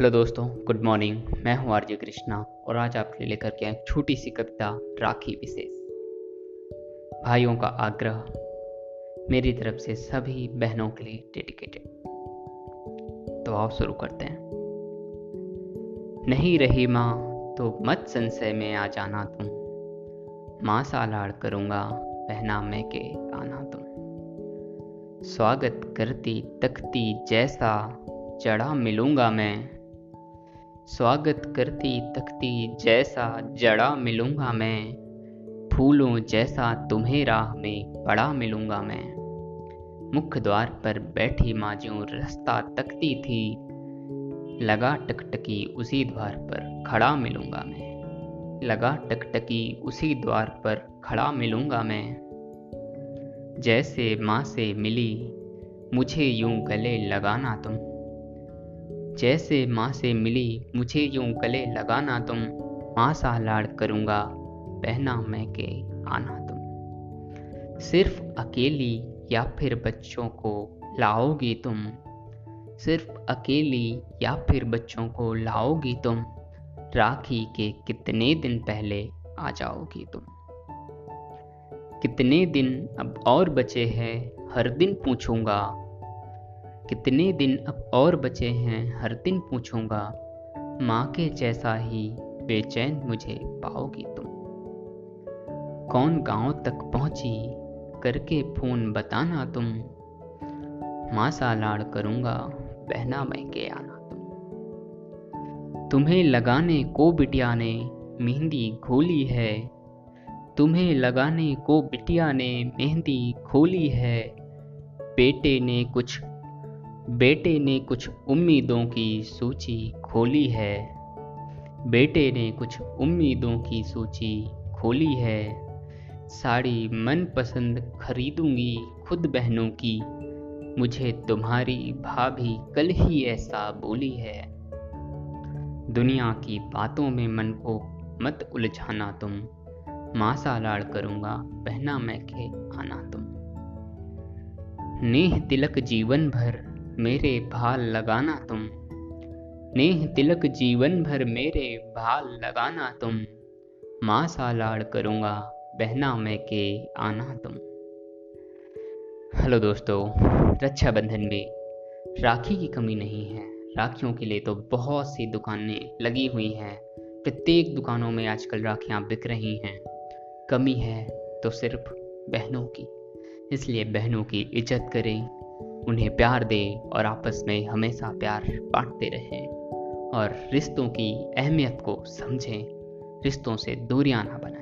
Hello दोस्तों good morning मैं हूँ आरजे कृष्णा और आज आपके लिए लेकर के एक छोटी सी कविता, राखी विशेष। भाइयों का आग्रह, मेरी तरफ़ से सभी बहनों के लिए डेडिकेटेड तो आओ शुरू करते हैं। नहीं रही माँ तो मत संशय में आ जाना तुम। माँ सा लाड़ करूँगा पहना मैं के आना तुम। स्वागत करती तकती जैसा, चढ़ा मिलूँगा मैं स्वागत करती तकती, जैसा जड़ा मिलूँगा मैं। फूलों जैसा तुम्हें राह में बड़ा मिलूँगा मैं। मुख्य द्वार पर बैठी माजू रास्ता तकती थी। लगा टकटकी उसी द्वार पर खड़ा मिलूँगा मैं। लगा टकटकी उसी द्वार पर खड़ा मिलूँगा मैं। जैसे माँ से मिली, मुझे यूँ गले लगाना तुम। जैसे माँ से मिली, मुझे यूँ गले लगाना तुम, माँ सा लाड़ करूँगा, पहना मैं के आना तुम। सिर्फ़ अकेली या फिर बच्चों को लाओगी तुम? सिर्फ़ अकेली या फिर बच्चों को लाओगी तुम? राखी के कितने दिन पहले आ जाओगी तुम? कितने दिन अब और बचे हैं? हर दिन पूछूँगा कितने दिन अब और बचे हैं, हर दिन पूछूँगा, माँ के जैसा ही बेचैन मुझे पाओगी तुम। कौन गाँव तक पहुँची, करके फ़ोन बताना तुम। माँ सा लाड़ करूँगा, बहना मैं के आना तुम। तुम्हें लगाने को बिटिया ने मेहंदी खोली है। तुम्हें लगाने को बिटिया ने मेहंदी खोली है। बेटे ने कुछ बेटे ने कुछ उम्मीदों की सूची खोली है। बेटे ने कुछ उम्मीदों की सूची खोली है। साड़ी मन पसंद खरीदूँगी खुद बहनों की। मुझे तुम्हारी भाभी कल ही ऐसा बोली है। दुनिया की बातों में मन को मत उलझाना तुम। मासा लाड़ करूँगा पहना मैं के आना तुम। नेह तिलक जीवन भर मेरे भाल लगाना तुम। नेह तिलक जीवन भर मेरे भाल लगाना तुम। माँ सा लाड़ करूँगा, बहना मैं के आना तुम। हेलो दोस्तों, रक्षाबंधन में राखी की कमी नहीं है। राखियों के लिए तो बहुत सी दुकानें लगी हुई हैं। प्रत्येक दुकानों में आजकल राखियाँ बिक रही हैं। कमी है तो सिर्फ़ बहनों की। इसलिए बहनों की इज़्ज़त करें उन्हें प्यार दें और आपस में हमेशा प्यार बांटते रहें। और रिश्तों की अहमियत को समझें, रिश्तों से दूरियाँ ना बनाएँ।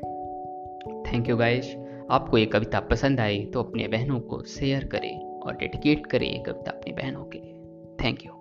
थैंक यू गाइश आपको ये कविता पसंद आई तो अपने बहनों को शेयर करें और डेडिकेट करें ये कविता अपनी बहनों के लिए। Thank you